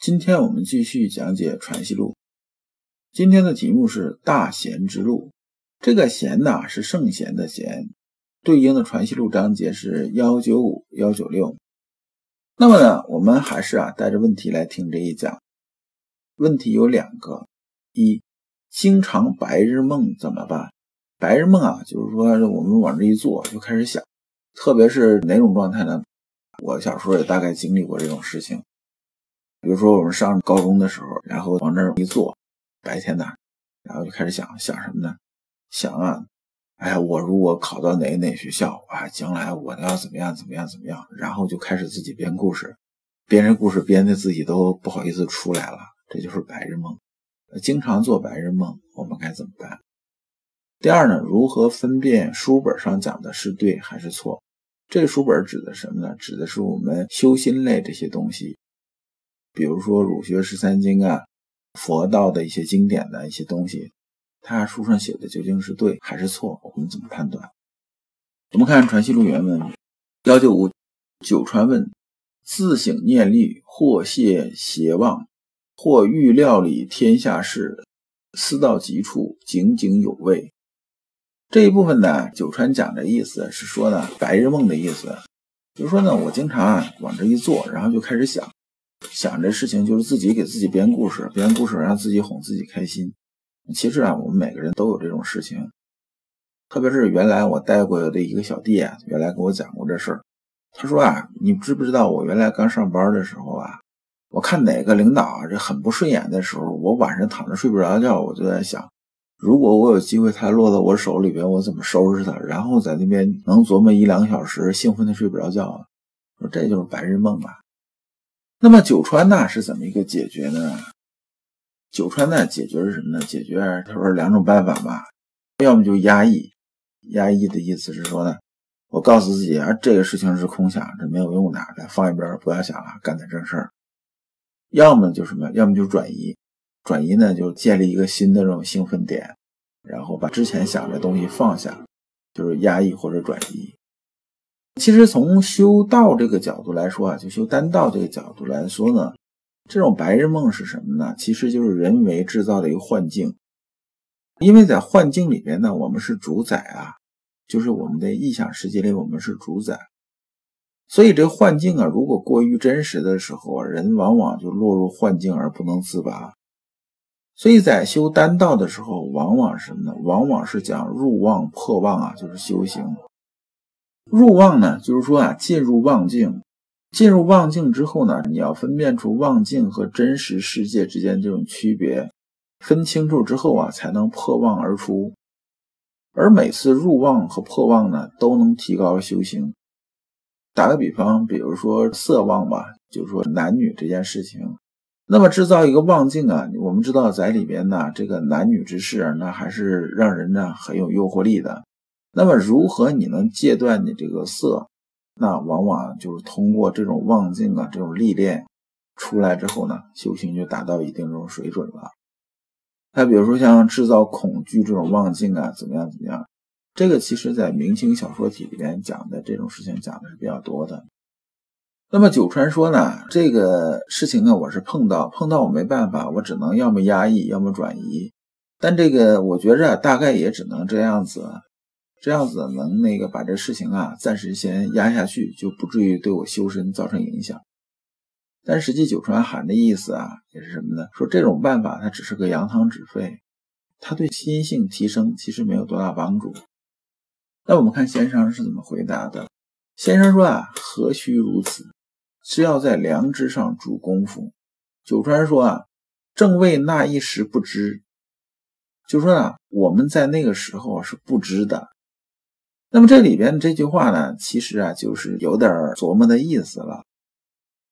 今天我们继续讲解《传习录》。今天的题目是大贤之路，这个贤呐是圣贤的贤，对应的传习录章节是幺九五幺九六。那么呢，我们还是啊带着问题来听这一讲。问题有两个：一，经常白日梦怎么办？白日梦啊，就是说我们往这一坐就开始想，特别是哪种状态呢？我小时候也大概经历过这种事情，比如说我们上高中的时候，然后往那儿一坐。白天呢，然后就开始想想什么呢？想啊，哎呀，我如果考到哪哪学校啊，将来我要怎么样怎么样怎么样？然后就开始自己编故事，编这故事编的自己都不好意思出来了，这就是白日梦。经常做白日梦，我们该怎么办？第二呢，如何分辨书本上讲的是对还是错？这个书本指的什么呢？指的是我们修心类这些东西，比如说儒学十三经啊。佛道的一些经典的一些东西，他书上写的究竟是对还是错？我们怎么判断？我们看《传习录》原文：幺九五九传问，自省念虑，或谢邪妄，或欲料理天下事，思到极处，井井有味。这一部分呢，九川讲的意思是说呢，白日梦的意思，就是说呢，我经常啊往这一坐，然后就开始想。想这事情就是自己给自己编故事，编故事让自己哄自己开心。其实啊，我们每个人都有这种事情，特别是原来我带过的一个小弟啊，原来跟我讲过这事儿。他说啊，你知不知道我原来刚上班的时候啊，我看哪个领导啊这很不顺眼的时候，我晚上躺着睡不着觉，我就在想，如果我有机会他落到我手里边，我怎么收拾他？然后在那边能琢磨一两个小时，兴奋的睡不着觉啊。说这就是白日梦啊。那么九川呢是怎么一个解决呢？九川呢解决是什么呢？解决他说两种办法吧，要么就压抑，压抑的意思是说呢，我告诉自己啊，这个事情是空想，这没有用的，咱放一边不要想了，干点正事儿。要么就什么，要么就转移，转移呢就建立一个新的这种兴奋点，然后把之前想的东西放下，就是压抑或者转移。其实从修道这个角度来说啊，就修丹道这个角度来说呢，这种白日梦是什么呢？其实就是人为制造的一个幻境。因为在幻境里边呢，我们是主宰啊，就是我们的臆想世界里我们是主宰。所以这个幻境啊，如果过于真实的时候啊，人往往就落入幻境而不能自拔。所以在修丹道的时候，往往什么呢？往往是讲入妄破妄啊，就是修行。入望呢，就是说啊，进入望境，进入望境之后呢，你要分辨出望境和真实世界之间这种区别，分清楚之后啊，才能破妄而出。而每次入望和破妄呢，都能提高修行。打个比方，比如说色望吧，就是说男女这件事情，那么制造一个望境啊，我们知道在里边呢，这个男女之事，那还是让人呢很有诱惑力的。那么，如何你能戒断你这个色？那往往就是通过这种妄境啊，这种历练出来之后呢，修行就达到一定这种水准了。再比如说像制造恐惧这种妄境啊，怎么样怎么样？这个其实在明清小说体里面讲的这种事情讲的是比较多的。那么九川说呢，这个事情呢，我是碰到碰到我没办法，我只能要么压抑，要么转移。但这个我觉着大概也只能这样子。这样子能那个把这事情啊暂时先压下去，就不至于对我修身造成影响。但实际九川喊的意思啊，也是什么呢？说这种办法它只是个扬汤止沸，它对心性提升其实没有多大帮助。那我们看先生是怎么回答的？先生说啊，何须如此？是要在良知上主功夫。九川说啊，正为那一时不知，就说呢，我们在那个时候是不知的。那么这里边这句话呢，其实啊就是有点琢磨的意思了。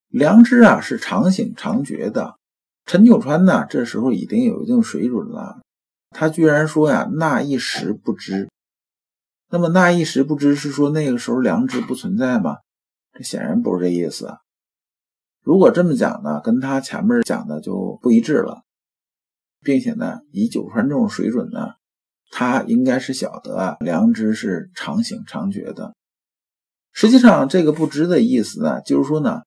良知啊是常醒常觉的。陈九川呢，这时候已经有一定水准了，他居然说呀，那一时不知。那么那一时不知是说那个时候良知不存在吗？这显然不是这意思。如果这么讲呢，跟他前面讲的就不一致了，并且呢，以九川这种水准呢，他应该是晓得啊，良知是常醒常觉的。实际上，这个不知的意思呢，就是说呢，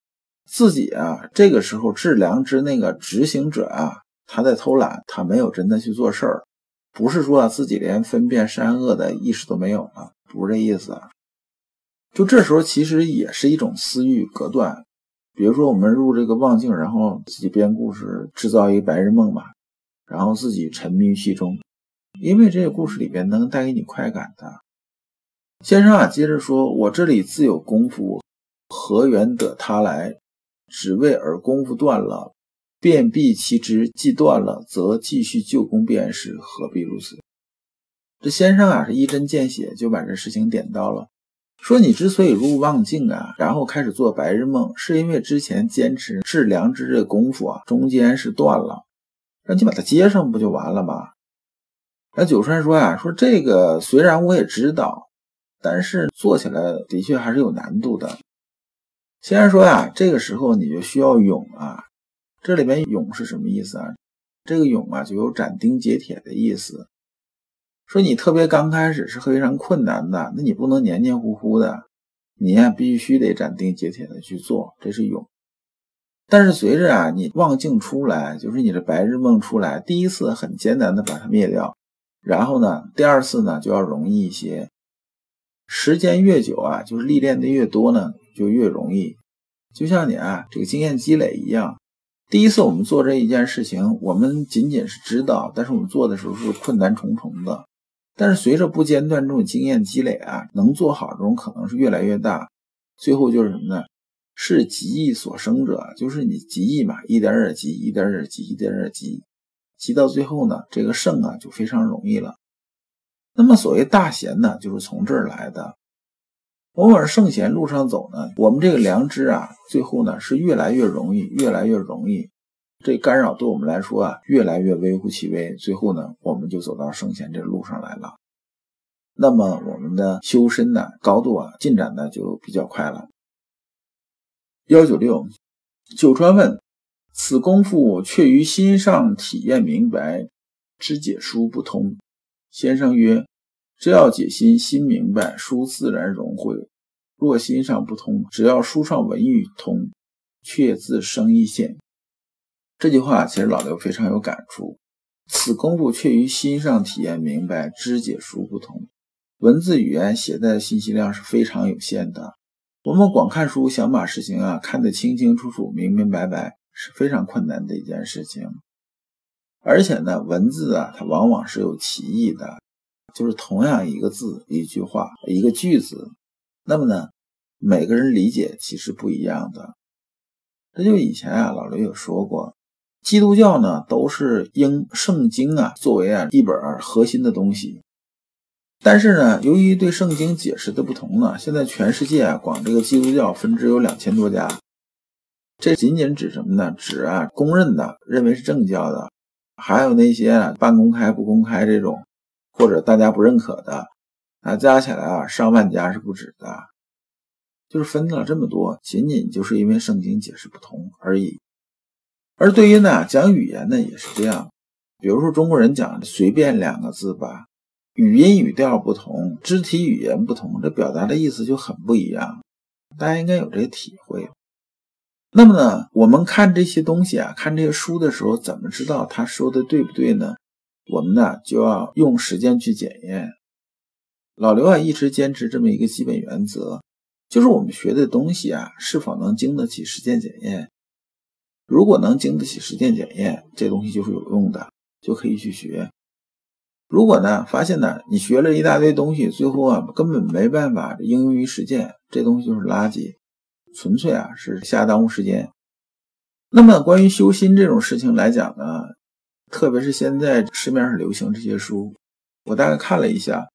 自己啊，这个时候治良知那个执行者啊，他在偷懒，他没有真的去做事儿，不是说啊自己连分辨善恶的意识都没有了，不是这意思。就这时候，其实也是一种私欲隔断。比如说，我们入这个望境，然后自己编故事，制造一个白日梦吧，然后自己沉迷其中，因为这个故事里边能带给你快感的。先生啊，接着说：“我这里自有功夫，何缘得他来？只为尔功夫断了，便必其知；既断了，则继续旧功便是，何必如此？”这先生啊，是一针见血就把这事情点到了，说：“你之所以入望境啊，然后开始做白日梦，是因为之前坚持治良知这功夫啊，中间是断了，让你把它接上不就完了吗？”那九川说呀：“说这个虽然我也知道。”但是做起来的确还是有难度的。先生说呀，这个时候你就需要勇啊。这里面勇是什么意思啊？这个勇啊，就有斩钉截铁的意思。说你特别刚开始是非常困难的，那你不能黏黏糊糊的，你呀必须得斩钉截铁的去做，这是勇。但是随着啊你望境出来，就是你的白日梦出来，第一次很艰难的把它灭掉，然后呢，第二次呢就要容易一些。时间越久啊，就是历练的越多呢，就越容易。就像你啊，这个经验积累一样。第一次我们做这一件事情，我们仅仅是知道，但是我们做的时候是困难重重的。但是随着不间断这种经验积累啊，能做好这种可能是越来越大。最后就是什么呢？是极易所生者，就是你极易嘛，一点点积，一点点积，一点点积，积到最后呢，这个胜啊就非常容易了。那么所谓大贤呢，就是从这儿来的。我们往圣贤路上走呢，我们这个良知啊，最后呢是越来越容易，越来越容易。这干扰对我们来说啊，越来越微乎其微。最后呢，我们就走到圣贤这路上来了。那么我们的修身呢，高度啊，进展呢就比较快了。幺九六，九川问：此功夫却于心上体验明白，知解书不通。先生曰：“只要解心，心明白，书自然融会；若心上不通，只要书上文语通，却自生一线。”这句话其实老刘非常有感触。此功夫却于心上体验明白，知解书不通。文字语言携带的信息量是非常有限的。我们光看书，想把事情啊看得清清楚楚、明明白白，是非常困难的一件事情。而且呢，文字啊，它往往是有歧义的，就是同样一个字、一句话、一个句子，那么呢，每个人理解其实不一样的。这就以前啊，老刘有说过，基督教呢都是应圣经啊作为啊一本核心的东西，但是呢，由于对圣经解释的不同呢，现在全世界啊，光这个基督教分支有两千多家，这仅仅指什么呢？指啊公认的认为是正教的。还有那些半公开不公开这种，或者大家不认可的，啊，加起来啊上万家是不止的，就是分了这么多，仅仅就是因为圣经解释不同而已。而对于呢讲语言呢也是这样，比如说中国人讲随便两个字吧，语音语调不同，肢体语言不同，这表达的意思就很不一样，大家应该有这个体会。那么呢，我们看这些东西啊，看这些书的时候，怎么知道他说的对不对呢？我们呢就要用时间去检验。老刘啊一直坚持这么一个基本原则，就是我们学的东西啊，是否能经得起实践检验。如果能经得起实践检验，这东西就是有用的，就可以去学。如果呢发现呢，你学了一大堆东西，最后啊根本没办法应用于实践，这东西就是垃圾。纯粹啊是瞎耽误时间。那么关于修心这种事情来讲呢，特别是现在市面上流行这些书，我大概看了一下，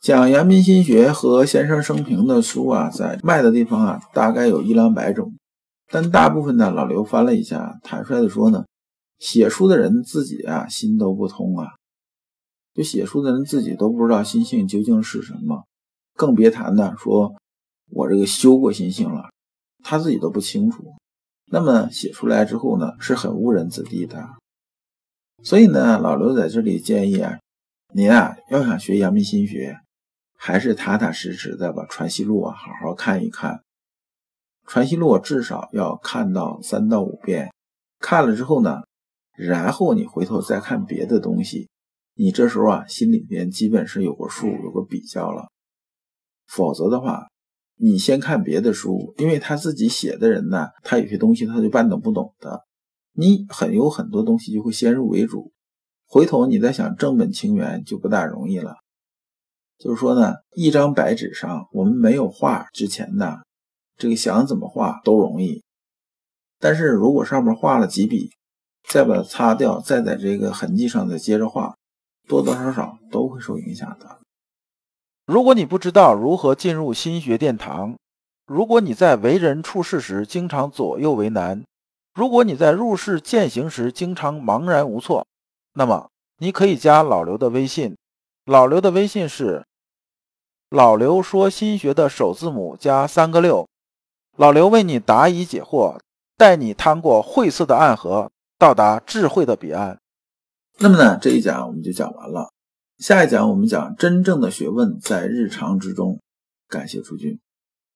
讲阳明心学和先生生平的书啊，在卖的地方啊，大概有一两百种。但大部分呢，老刘翻了一下，坦率的说呢，写书的人自己啊心都不通啊，就写书的人自己都不知道心性究竟是什么，更别谈呢说我这个修过心性了，他自己都不清楚。那么写出来之后呢，是很误人子弟的。所以呢，老刘在这里建议啊，您啊要想学阳明心学，还是踏踏实实的把《传习录》啊好好看一看。《传习录》至少要看到三到五遍，看了之后呢，然后你回头再看别的东西，你这时候啊心里边基本是有个数，有个比较了。否则的话，你先看别的书，因为他自己写的人呢，他有些东西他就半懂不懂的，你很有很多东西就会先入为主，回头你再想正本清源就不大容易了。就是说呢，一张白纸上我们没有画之前呢，这个想怎么画都容易，但是如果上面画了几笔，再把它擦掉，再在这个痕迹上再接着画，多多少少都会受影响的。如果你不知道如何进入心学殿堂，如果你在为人处事时经常左右为难，如果你在入世践行时经常茫然无措，那么你可以加老刘的微信。老刘的微信是“老刘说心学”的首字母加三个六。老刘为你答疑解惑，带你趟过晦涩的暗河，到达智慧的彼岸。那么呢，这一讲我们就讲完了。下一讲我们讲真正的学问在日常之中。感谢诸君。